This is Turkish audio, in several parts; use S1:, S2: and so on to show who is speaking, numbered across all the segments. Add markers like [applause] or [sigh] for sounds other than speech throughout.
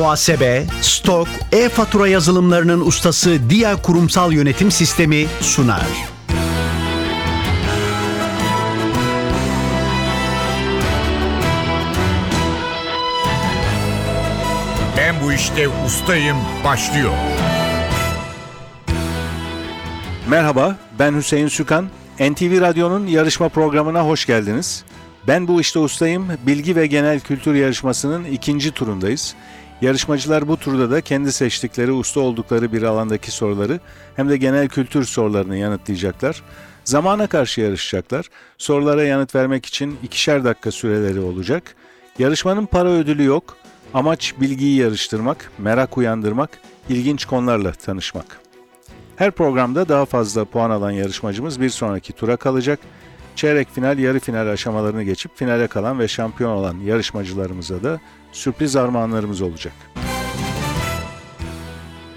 S1: muhasebe, stok, e-fatura yazılımlarının ustası Dia Kurumsal Yönetim Sistemi sunar.
S2: Ben bu işte ustayım başlıyor.
S3: Merhaba, ben Hüseyin Sükan. NTV Radyo'nun yarışma programına hoş geldiniz. Ben bu işte ustayım. Bilgi ve genel kültür yarışmasının ikinci turundayız. Yarışmacılar bu turda da kendi seçtikleri usta oldukları bir alandaki soruları hem de genel kültür sorularını yanıtlayacaklar. Zamana karşı yarışacaklar. Sorulara yanıt vermek için ikişer dakika süreleri olacak. Yarışmanın para ödülü yok. Amaç bilgiyi yarıştırmak, merak uyandırmak, ilginç konularla tanışmak. Her programda daha fazla puan alan yarışmacımız bir sonraki tura kalacak. Çeyrek final, yarı final aşamalarını geçip finale kalan ve şampiyon olan yarışmacılarımıza da sürpriz armağanlarımız olacak.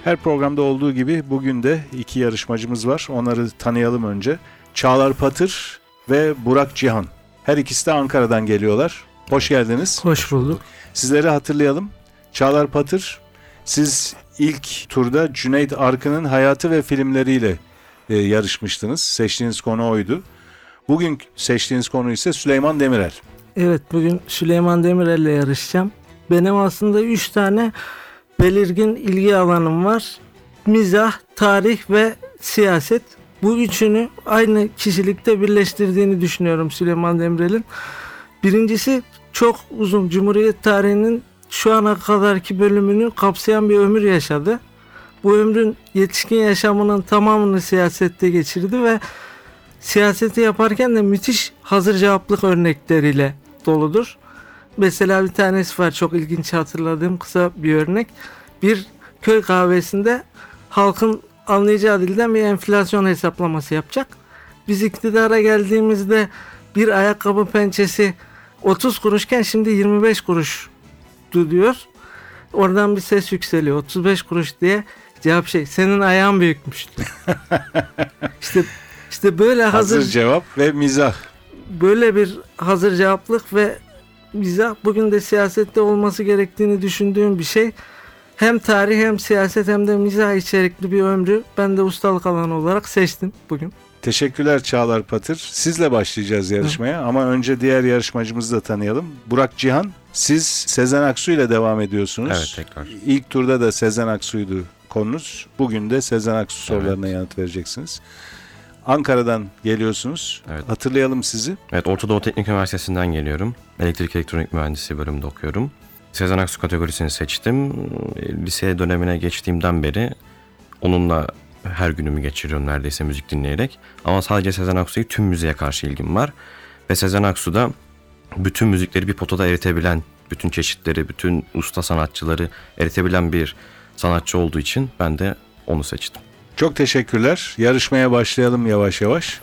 S3: Her programda olduğu gibi bugün de iki yarışmacımız var. Onları tanıyalım önce. Çağlar Patır ve Burak Cihan. Her ikisi de Ankara'dan geliyorlar. Hoş geldiniz.
S4: Hoş bulduk.
S3: Sizleri hatırlayalım. Çağlar Patır, siz ilk turda Cüneyt Arkın'ın hayatı ve filmleriyle e, yarışmıştınız. Seçtiğiniz konu oydu. Bugün seçtiğiniz konu ise Süleyman Demirel.
S4: Evet bugün Süleyman Demirel ile yarışacağım. Benim aslında 3 tane belirgin ilgi alanım var. Mizah, tarih ve siyaset. Bu üçünü aynı kişilikte birleştirdiğini düşünüyorum Süleyman Demirel'in. Birincisi çok uzun Cumhuriyet tarihinin şu ana kadarki bölümünü kapsayan bir ömür yaşadı. Bu ömrün yetişkin yaşamının tamamını siyasette geçirdi ve siyaseti yaparken de müthiş hazır cevaplık örnekleriyle doludur. Mesela bir tanesi var çok ilginç hatırladığım kısa bir örnek. Bir köy kahvesinde halkın anlayacağı dilden bir enflasyon hesaplaması yapacak. Biz iktidara geldiğimizde bir ayakkabı pençesi 30 kuruşken şimdi 25 kuruş diyor. Oradan bir ses yükseliyor. 35 kuruş diye cevap şey senin ayağın büyükmüş. [laughs] işte işte böyle
S3: Hazır,
S4: hazır
S3: cevap ve mizah.
S4: böyle bir hazır cevaplık ve mizah bugün de siyasette olması gerektiğini düşündüğüm bir şey. Hem tarih hem siyaset hem de mizah içerikli bir ömrü ben de ustalık alanı olarak seçtim bugün.
S3: Teşekkürler Çağlar Patır. Sizle başlayacağız yarışmaya ama önce diğer yarışmacımızı da tanıyalım. Burak Cihan, siz Sezen Aksu ile devam ediyorsunuz.
S5: Evet tekrar.
S3: İlk turda da Sezen Aksu'ydu konunuz. Bugün de Sezen Aksu
S5: Evet.
S3: sorularına yanıt vereceksiniz. Ankara'dan geliyorsunuz.
S5: Evet.
S3: Hatırlayalım sizi.
S5: Evet Orta Doğu Teknik Üniversitesi'nden geliyorum. Elektrik elektronik mühendisi bölümünde okuyorum. Sezen Aksu kategorisini seçtim. E, Lise dönemine geçtiğimden beri onunla her günümü geçiriyorum neredeyse müzik dinleyerek. Ama sadece Sezen Aksu'ya tüm müziğe karşı ilgim var. Ve Sezen Aksu da bütün müzikleri bir potada eritebilen, bütün çeşitleri, bütün usta sanatçıları eritebilen bir sanatçı olduğu için ben de onu seçtim.
S3: Çok teşekkürler. Yarışmaya başlayalım yavaş yavaş.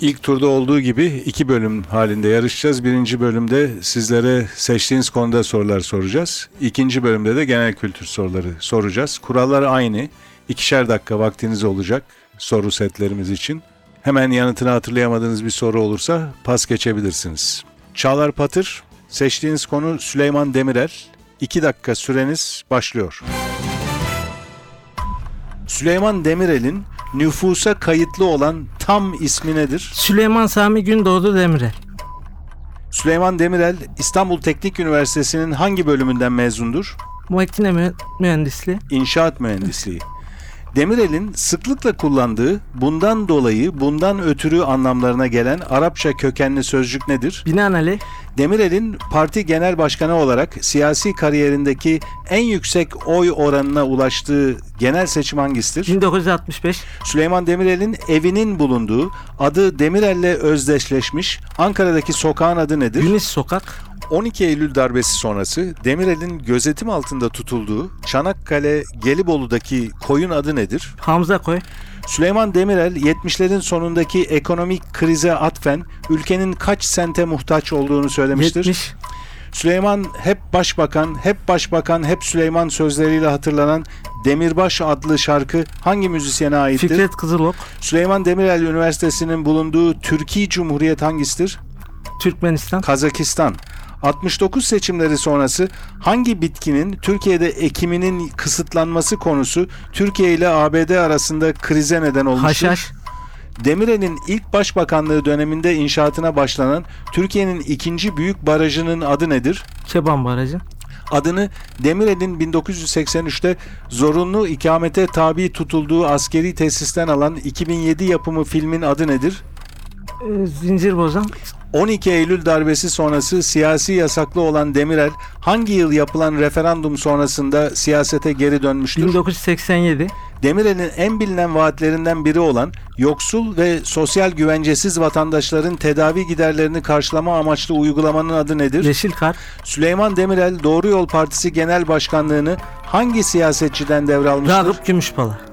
S3: İlk turda olduğu gibi iki bölüm halinde yarışacağız. Birinci bölümde sizlere seçtiğiniz konuda sorular soracağız. İkinci bölümde de genel kültür soruları soracağız. Kurallar aynı. İkişer dakika vaktiniz olacak soru setlerimiz için. Hemen yanıtını hatırlayamadığınız bir soru olursa pas geçebilirsiniz. Çağlar Patır, seçtiğiniz konu Süleyman Demirel. İki dakika süreniz başlıyor. Süleyman Demirel'in nüfusa kayıtlı olan tam ismi nedir?
S4: Süleyman Sami Gündoğdu Demirel.
S3: Süleyman Demirel İstanbul Teknik Üniversitesi'nin hangi bölümünden mezundur?
S4: Makine mü- mühendisliği.
S3: İnşaat mühendisliği. Demirel'in sıklıkla kullandığı bundan dolayı bundan ötürü anlamlarına gelen Arapça kökenli sözcük nedir?
S4: Binaenaleyh
S3: Demirel'in parti genel başkanı olarak siyasi kariyerindeki en yüksek oy oranına ulaştığı genel seçim hangisidir?
S4: 1965
S3: Süleyman Demirel'in evinin bulunduğu adı Demirel'le özdeşleşmiş Ankara'daki sokağın adı nedir?
S4: Günis Sokak
S3: 12 Eylül darbesi sonrası Demirel'in gözetim altında tutulduğu Çanakkale Gelibolu'daki koyun adı nedir?
S4: Hamza Koy
S3: Süleyman Demirel 70'lerin sonundaki ekonomik krize atfen ülkenin kaç sente muhtaç olduğunu söylemiştir.
S4: 70
S3: Süleyman hep başbakan, hep başbakan, hep Süleyman sözleriyle hatırlanan Demirbaş adlı şarkı hangi müzisyene aittir?
S4: Fikret Kızılok
S3: Süleyman Demirel Üniversitesi'nin bulunduğu Türkiye Cumhuriyet hangisidir?
S4: Türkmenistan
S3: Kazakistan. 69 seçimleri sonrası hangi bitkinin Türkiye'de ekiminin kısıtlanması konusu Türkiye ile ABD arasında krize neden olmuştur?
S4: Haşhaş.
S3: Demirel'in ilk başbakanlığı döneminde inşaatına başlanan Türkiye'nin ikinci büyük barajının adı nedir?
S4: Keban Barajı.
S3: Adını Demirel'in 1983'te zorunlu ikamete tabi tutulduğu askeri tesisten alan 2007 yapımı filmin adı nedir?
S4: Ee, Zincir bozan.
S3: 12 Eylül darbesi sonrası siyasi yasaklı olan Demirel hangi yıl yapılan referandum sonrasında siyasete geri dönmüştür?
S4: 1987.
S3: Demirel'in en bilinen vaatlerinden biri olan yoksul ve sosyal güvencesiz vatandaşların tedavi giderlerini karşılama amaçlı uygulamanın adı nedir?
S4: Yeşil Kar.
S3: Süleyman Demirel Doğru Yol Partisi Genel Başkanlığını hangi siyasetçiden devralmıştır?
S4: Ragıp Gümüşpala.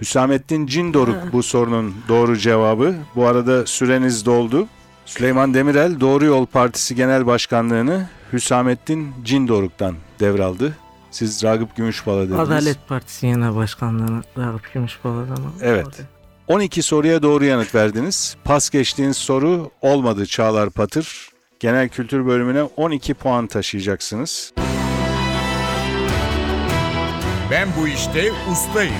S3: Hüsamettin Cindoruk bu sorunun doğru cevabı. Bu arada süreniz doldu. Süleyman Demirel Doğru Yol Partisi Genel Başkanlığını Hüsamettin Cindoruk'tan devraldı. Siz Ragıp Gümüşpala dediniz.
S4: Adalet Partisi Genel Başkanlığı'na Ragıp Gümüşpala'dan. aldı.
S3: Evet. 12 soruya doğru yanıt verdiniz. Pas geçtiğiniz soru olmadı Çağlar Patır. Genel kültür bölümüne 12 puan taşıyacaksınız.
S2: Ben bu işte ustayım.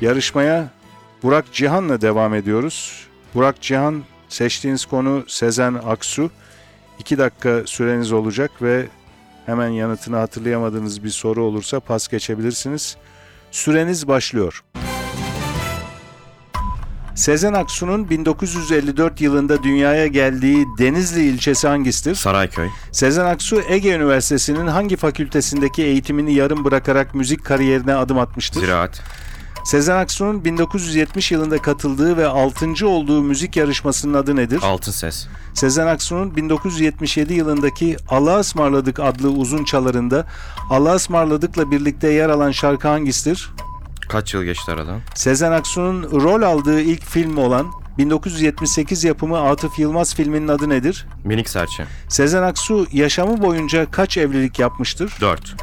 S3: Yarışmaya Burak Cihan'la devam ediyoruz. Burak Cihan seçtiğiniz konu Sezen Aksu. 2 dakika süreniz olacak ve hemen yanıtını hatırlayamadığınız bir soru olursa pas geçebilirsiniz. Süreniz başlıyor. Sezen Aksu'nun 1954 yılında dünyaya geldiği Denizli ilçesi hangisidir?
S5: Sarayköy.
S3: Sezen Aksu Ege Üniversitesi'nin hangi fakültesindeki eğitimini yarım bırakarak müzik kariyerine adım atmıştır?
S5: Ziraat.
S3: Sezen Aksu'nun 1970 yılında katıldığı ve 6. olduğu müzik yarışmasının adı nedir?
S5: Altın Ses.
S3: Sezen Aksu'nun 1977 yılındaki Allah'a ısmarladık adlı uzun çalarında Allah'a ısmarladıkla birlikte yer alan şarkı hangisidir?
S5: Kaç yıl geçti aradan?
S3: Sezen Aksu'nun rol aldığı ilk film olan 1978 yapımı Atıf Yılmaz filminin adı nedir?
S5: Minik Serçe.
S3: Sezen Aksu yaşamı boyunca kaç evlilik yapmıştır?
S5: 4.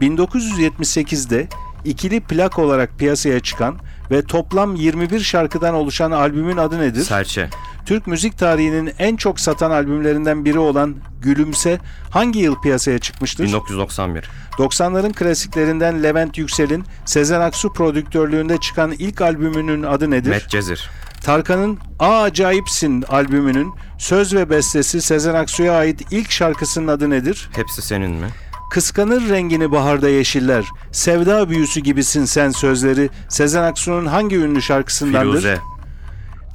S3: 1978'de ikili plak olarak piyasaya çıkan ve toplam 21 şarkıdan oluşan albümün adı nedir?
S5: Serçe.
S3: Türk müzik tarihinin en çok satan albümlerinden biri olan Gülümse hangi yıl piyasaya çıkmıştır?
S5: 1991.
S3: 90'ların klasiklerinden Levent Yüksel'in Sezen Aksu prodüktörlüğünde çıkan ilk albümünün adı nedir?
S5: Medcezir.
S3: Tarkan'ın Aa Acayipsin albümünün söz ve bestesi Sezen Aksu'ya ait ilk şarkısının adı nedir?
S5: Hepsi senin mi?
S3: Kıskanır rengini baharda yeşiller, sevda büyüsü gibisin sen sözleri Sezen Aksu'nun hangi ünlü şarkısındandır?
S5: Firuze.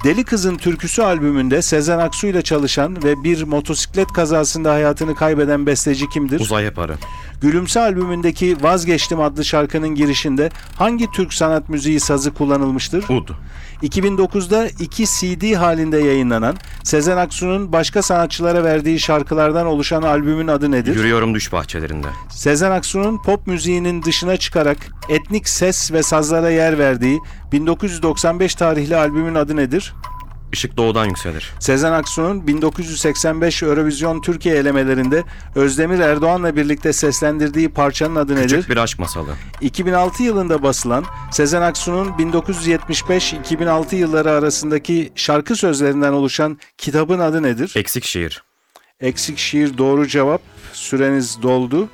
S3: Deli Kızın Türküsü albümünde Sezen Aksu ile çalışan ve bir motosiklet kazasında hayatını kaybeden besteci kimdir?
S5: Uzay Yaparı.
S3: Gülümse albümündeki Vazgeçtim adlı şarkının girişinde hangi Türk sanat müziği sazı kullanılmıştır?
S5: Ud.
S3: 2009'da iki CD halinde yayınlanan Sezen Aksu'nun başka sanatçılara verdiği şarkılardan oluşan albümün adı nedir?
S5: Yürüyorum düş bahçelerinde.
S3: Sezen Aksu'nun pop müziğinin dışına çıkarak etnik ses ve sazlara yer verdiği 1995 tarihli albümün adı nedir?
S5: Işık doğudan yükselir.
S3: Sezen Aksu'nun 1985 Eurovision Türkiye elemelerinde Özdemir Erdoğan'la birlikte seslendirdiği parçanın adı nedir?
S5: Küçük bir aşk masalı.
S3: 2006 yılında basılan Sezen Aksu'nun 1975-2006 yılları arasındaki şarkı sözlerinden oluşan kitabın adı nedir?
S5: Eksik şiir.
S3: Eksik şiir doğru cevap. Süreniz doldu.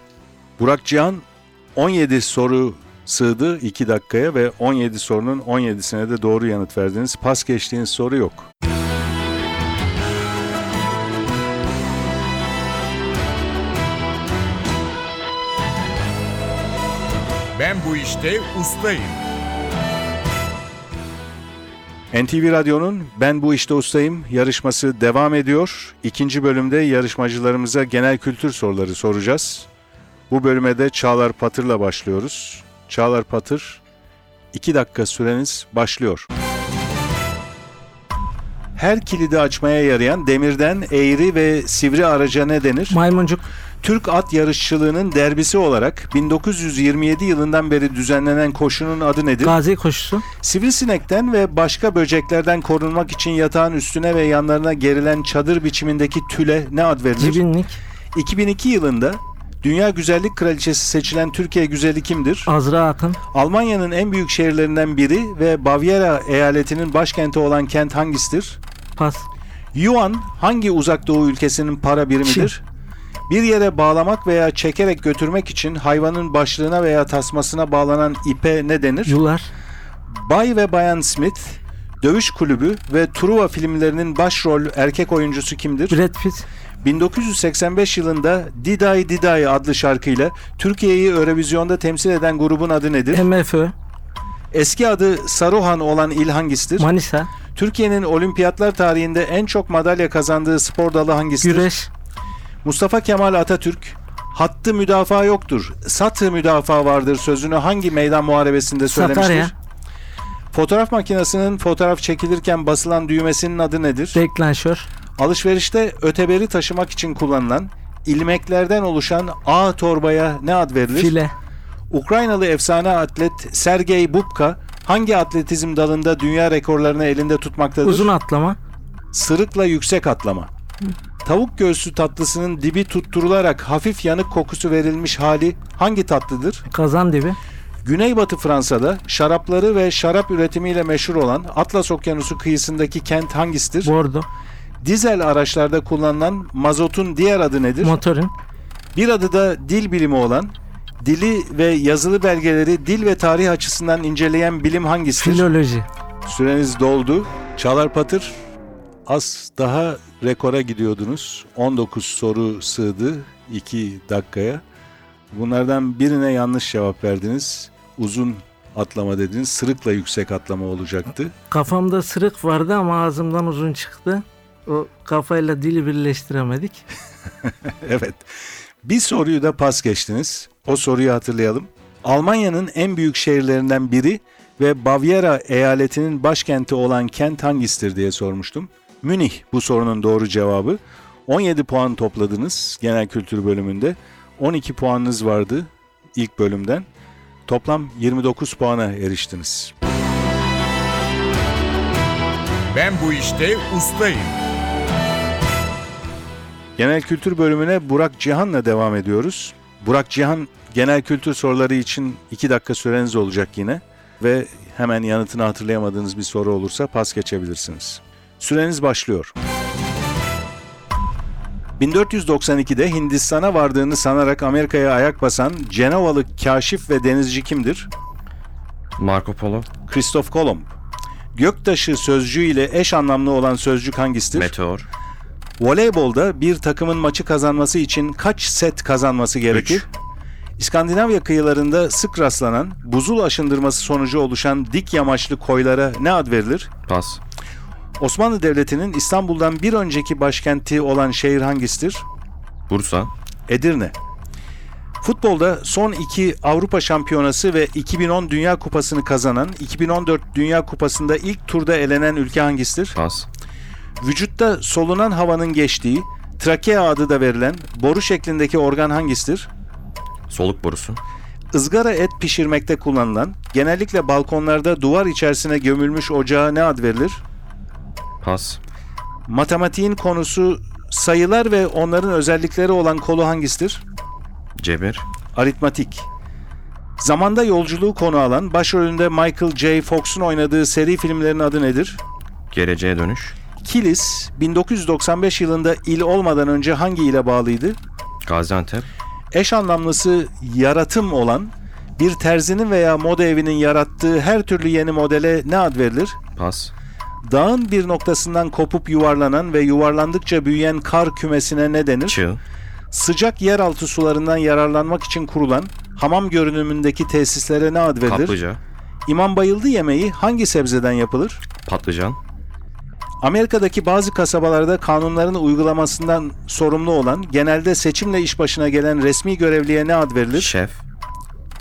S3: Burak Cihan 17 soru sığdı 2 dakikaya ve 17 sorunun 17'sine de doğru yanıt verdiniz. Pas geçtiğiniz soru yok.
S2: Ben bu işte ustayım.
S3: NTV Radyo'nun Ben Bu İşte Ustayım yarışması devam ediyor. İkinci bölümde yarışmacılarımıza genel kültür soruları soracağız. Bu bölüme de Çağlar Patır'la başlıyoruz. Çağlar Patır, 2 dakika süreniz başlıyor. Her kilidi açmaya yarayan demirden eğri ve sivri araca ne denir?
S4: Maymuncuk.
S3: Türk at yarışçılığının derbisi olarak 1927 yılından beri düzenlenen koşunun adı nedir?
S4: Gazi koşusu.
S3: Sivrisinekten ve başka böceklerden korunmak için yatağın üstüne ve yanlarına gerilen çadır biçimindeki tüle ne ad verilir?
S4: Cibinlik.
S3: 2002 yılında Dünya Güzellik Kraliçesi seçilen Türkiye güzeli kimdir?
S4: Azra Akın.
S3: Almanya'nın en büyük şehirlerinden biri ve Bavyera eyaletinin başkenti olan kent hangisidir?
S4: Pas.
S3: Yuan hangi uzak doğu ülkesinin para birimidir? Bir yere bağlamak veya çekerek götürmek için hayvanın başlığına veya tasmasına bağlanan ipe ne denir?
S4: Yular.
S3: Bay ve Bayan Smith, Dövüş Kulübü ve Truva filmlerinin başrol erkek oyuncusu kimdir?
S4: Brad Pitt.
S3: 1985 yılında Diday Diday adlı şarkıyla Türkiye'yi Eurovizyon'da temsil eden grubun adı nedir?
S4: MFÖ.
S3: Eski adı Saruhan olan il hangisidir?
S4: Manisa.
S3: Türkiye'nin olimpiyatlar tarihinde en çok madalya kazandığı spor dalı hangisidir?
S4: Güreş.
S3: Mustafa Kemal Atatürk, hattı müdafaa yoktur, satı müdafaa vardır sözünü hangi meydan muharebesinde söylemiştir?
S4: Sakarya.
S3: Fotoğraf makinesinin fotoğraf çekilirken basılan düğmesinin adı nedir?
S4: Deklanşör.
S3: Alışverişte öteberi taşımak için kullanılan ilmeklerden oluşan ağ torbaya ne ad verilir?
S4: File.
S3: Ukraynalı efsane atlet Sergey Bubka hangi atletizm dalında dünya rekorlarını elinde tutmaktadır?
S4: Uzun atlama.
S3: Sırıkla yüksek atlama. Tavuk göğsü tatlısının dibi tutturularak hafif yanık kokusu verilmiş hali hangi tatlıdır?
S4: Kazan dibi.
S3: Güneybatı Fransa'da şarapları ve şarap üretimiyle meşhur olan Atlas Okyanusu kıyısındaki kent hangisidir?
S4: Bordo.
S3: Dizel araçlarda kullanılan mazotun diğer adı nedir?
S4: Motorin.
S3: Bir adı da dil bilimi olan, dili ve yazılı belgeleri dil ve tarih açısından inceleyen bilim hangisidir?
S4: Filoloji.
S3: Süreniz doldu. Çalar Patır az daha rekora gidiyordunuz. 19 soru sığdı 2 dakikaya. Bunlardan birine yanlış cevap verdiniz. Uzun atlama dediniz. Sırıkla yüksek atlama olacaktı.
S4: Kafamda sırık vardı ama ağzımdan uzun çıktı. O kafayla dili birleştiremedik. [laughs]
S3: evet. Bir soruyu da pas geçtiniz. O soruyu hatırlayalım. Almanya'nın en büyük şehirlerinden biri ve Bavyera eyaletinin başkenti olan kent hangisidir diye sormuştum. Münih bu sorunun doğru cevabı. 17 puan topladınız genel kültür bölümünde. 12 puanınız vardı ilk bölümden. Toplam 29 puana eriştiniz.
S2: Ben bu işte ustayım.
S3: Genel kültür bölümüne Burak Cihan'la devam ediyoruz. Burak Cihan genel kültür soruları için 2 dakika süreniz olacak yine ve hemen yanıtını hatırlayamadığınız bir soru olursa pas geçebilirsiniz. Süreniz başlıyor. 1492'de Hindistan'a vardığını sanarak Amerika'ya ayak basan Cenevalı kaşif ve denizci kimdir?
S5: Marco Polo.
S3: Christoph Kolomb. Göktaşı sözcüğü ile eş anlamlı olan sözcük hangisidir?
S5: Meteor.
S3: Voleybolda bir takımın maçı kazanması için kaç set kazanması gerekir?
S5: Üç.
S3: İskandinavya kıyılarında sık rastlanan buzul aşındırması sonucu oluşan dik yamaçlı koylara ne ad verilir?
S5: Pas.
S3: Osmanlı Devleti'nin İstanbul'dan bir önceki başkenti olan şehir hangisidir?
S5: Bursa.
S3: Edirne. Futbolda son iki Avrupa Şampiyonası ve 2010 Dünya Kupası'nı kazanan, 2014 Dünya Kupası'nda ilk turda elenen ülke hangisidir?
S5: Pas.
S3: Vücutta solunan havanın geçtiği, trakea adı da verilen boru şeklindeki organ hangisidir?
S5: Soluk borusu.
S3: Izgara et pişirmekte kullanılan, genellikle balkonlarda duvar içerisine gömülmüş ocağa ne ad verilir?
S5: Pas.
S3: Matematiğin konusu sayılar ve onların özellikleri olan kolu hangisidir?
S5: Cebir.
S3: Aritmatik. Zamanda yolculuğu konu alan, başrolünde Michael J. Fox'un oynadığı seri filmlerin adı nedir?
S5: Geleceğe dönüş.
S3: Kilis, 1995 yılında il olmadan önce hangi ile bağlıydı?
S5: Gaziantep.
S3: Eş anlamlısı yaratım olan, bir terzinin veya moda evinin yarattığı her türlü yeni modele ne ad verilir?
S5: Pas.
S3: Dağın bir noktasından kopup yuvarlanan ve yuvarlandıkça büyüyen kar kümesine ne denir?
S5: Çığ.
S3: Sıcak yeraltı sularından yararlanmak için kurulan hamam görünümündeki tesislere ne ad verilir?
S5: Kaplıca.
S3: İmam bayıldı yemeği hangi sebzeden yapılır?
S5: Patlıcan.
S3: Amerika'daki bazı kasabalarda kanunların uygulamasından sorumlu olan, genelde seçimle iş başına gelen resmi görevliye ne ad verilir?
S5: Şef.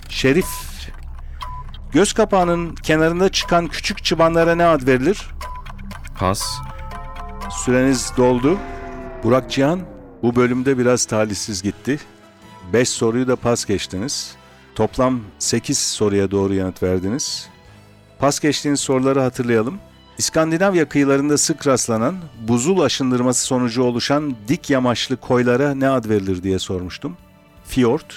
S3: Şerif. Göz kapağının kenarında çıkan küçük çıbanlara ne ad verilir?
S5: Pas.
S3: Süreniz doldu. Burak Cihan bu bölümde biraz talihsiz gitti. 5 soruyu da pas geçtiniz. Toplam 8 soruya doğru yanıt verdiniz. Pas geçtiğiniz soruları hatırlayalım. İskandinavya kıyılarında sık rastlanan buzul aşındırması sonucu oluşan dik yamaçlı koylara ne ad verilir diye sormuştum. Fjord.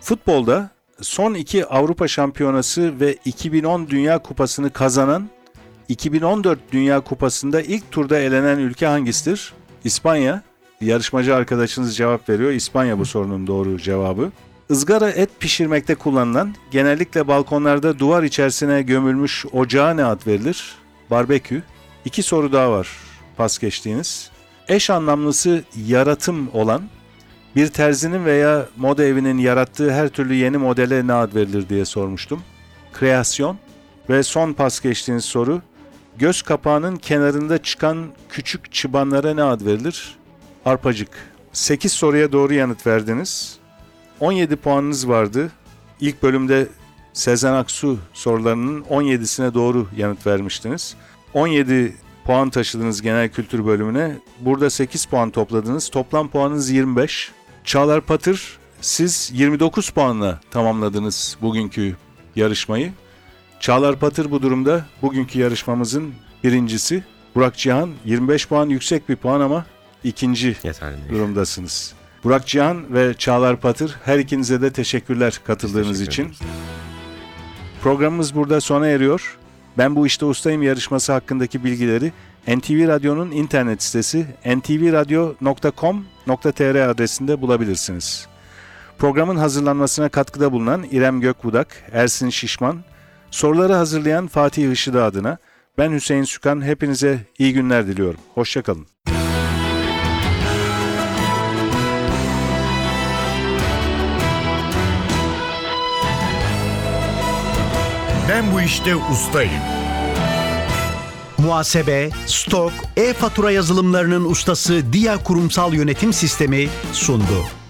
S3: Futbolda son iki Avrupa Şampiyonası ve 2010 Dünya Kupası'nı kazanan 2014 Dünya Kupası'nda ilk turda elenen ülke hangisidir? İspanya. Yarışmacı arkadaşınız cevap veriyor. İspanya bu sorunun doğru cevabı. Izgara et pişirmekte kullanılan, genellikle balkonlarda duvar içerisine gömülmüş ocağa ne ad verilir? Barbekü. İki soru daha var pas geçtiğiniz. Eş anlamlısı yaratım olan, bir terzinin veya moda evinin yarattığı her türlü yeni modele ne ad verilir diye sormuştum. Kreasyon. Ve son pas geçtiğiniz soru, göz kapağının kenarında çıkan küçük çıbanlara ne ad verilir? Arpacık. 8 soruya doğru yanıt verdiniz. 17 puanınız vardı. İlk bölümde Sezen Aksu sorularının 17'sine doğru yanıt vermiştiniz. 17 puan taşıdınız genel kültür bölümüne. Burada 8 puan topladınız. Toplam puanınız 25. Çağlar Patır siz 29 puanla tamamladınız bugünkü yarışmayı. Çağlar Patır bu durumda bugünkü yarışmamızın birincisi. Burak Cihan 25 puan yüksek bir puan ama ikinci
S5: Yeterli değil.
S3: durumdasınız. Burak Cihan ve Çağlar Patır her ikinize de teşekkürler katıldığınız
S5: Teşekkür
S3: için.
S5: ederiz.
S3: Programımız burada sona eriyor. Ben bu işte ustayım yarışması hakkındaki bilgileri NTV Radyo'nun internet sitesi ntvradio.com.tr adresinde bulabilirsiniz. Programın hazırlanmasına katkıda bulunan İrem Gökbudak, Ersin Şişman, soruları hazırlayan Fatih Işıdı adına ben Hüseyin Sükan hepinize iyi günler diliyorum. Hoşçakalın.
S2: Ben bu işte ustayım.
S1: Muhasebe, stok, e-fatura yazılımlarının ustası Dia Kurumsal Yönetim Sistemi sundu.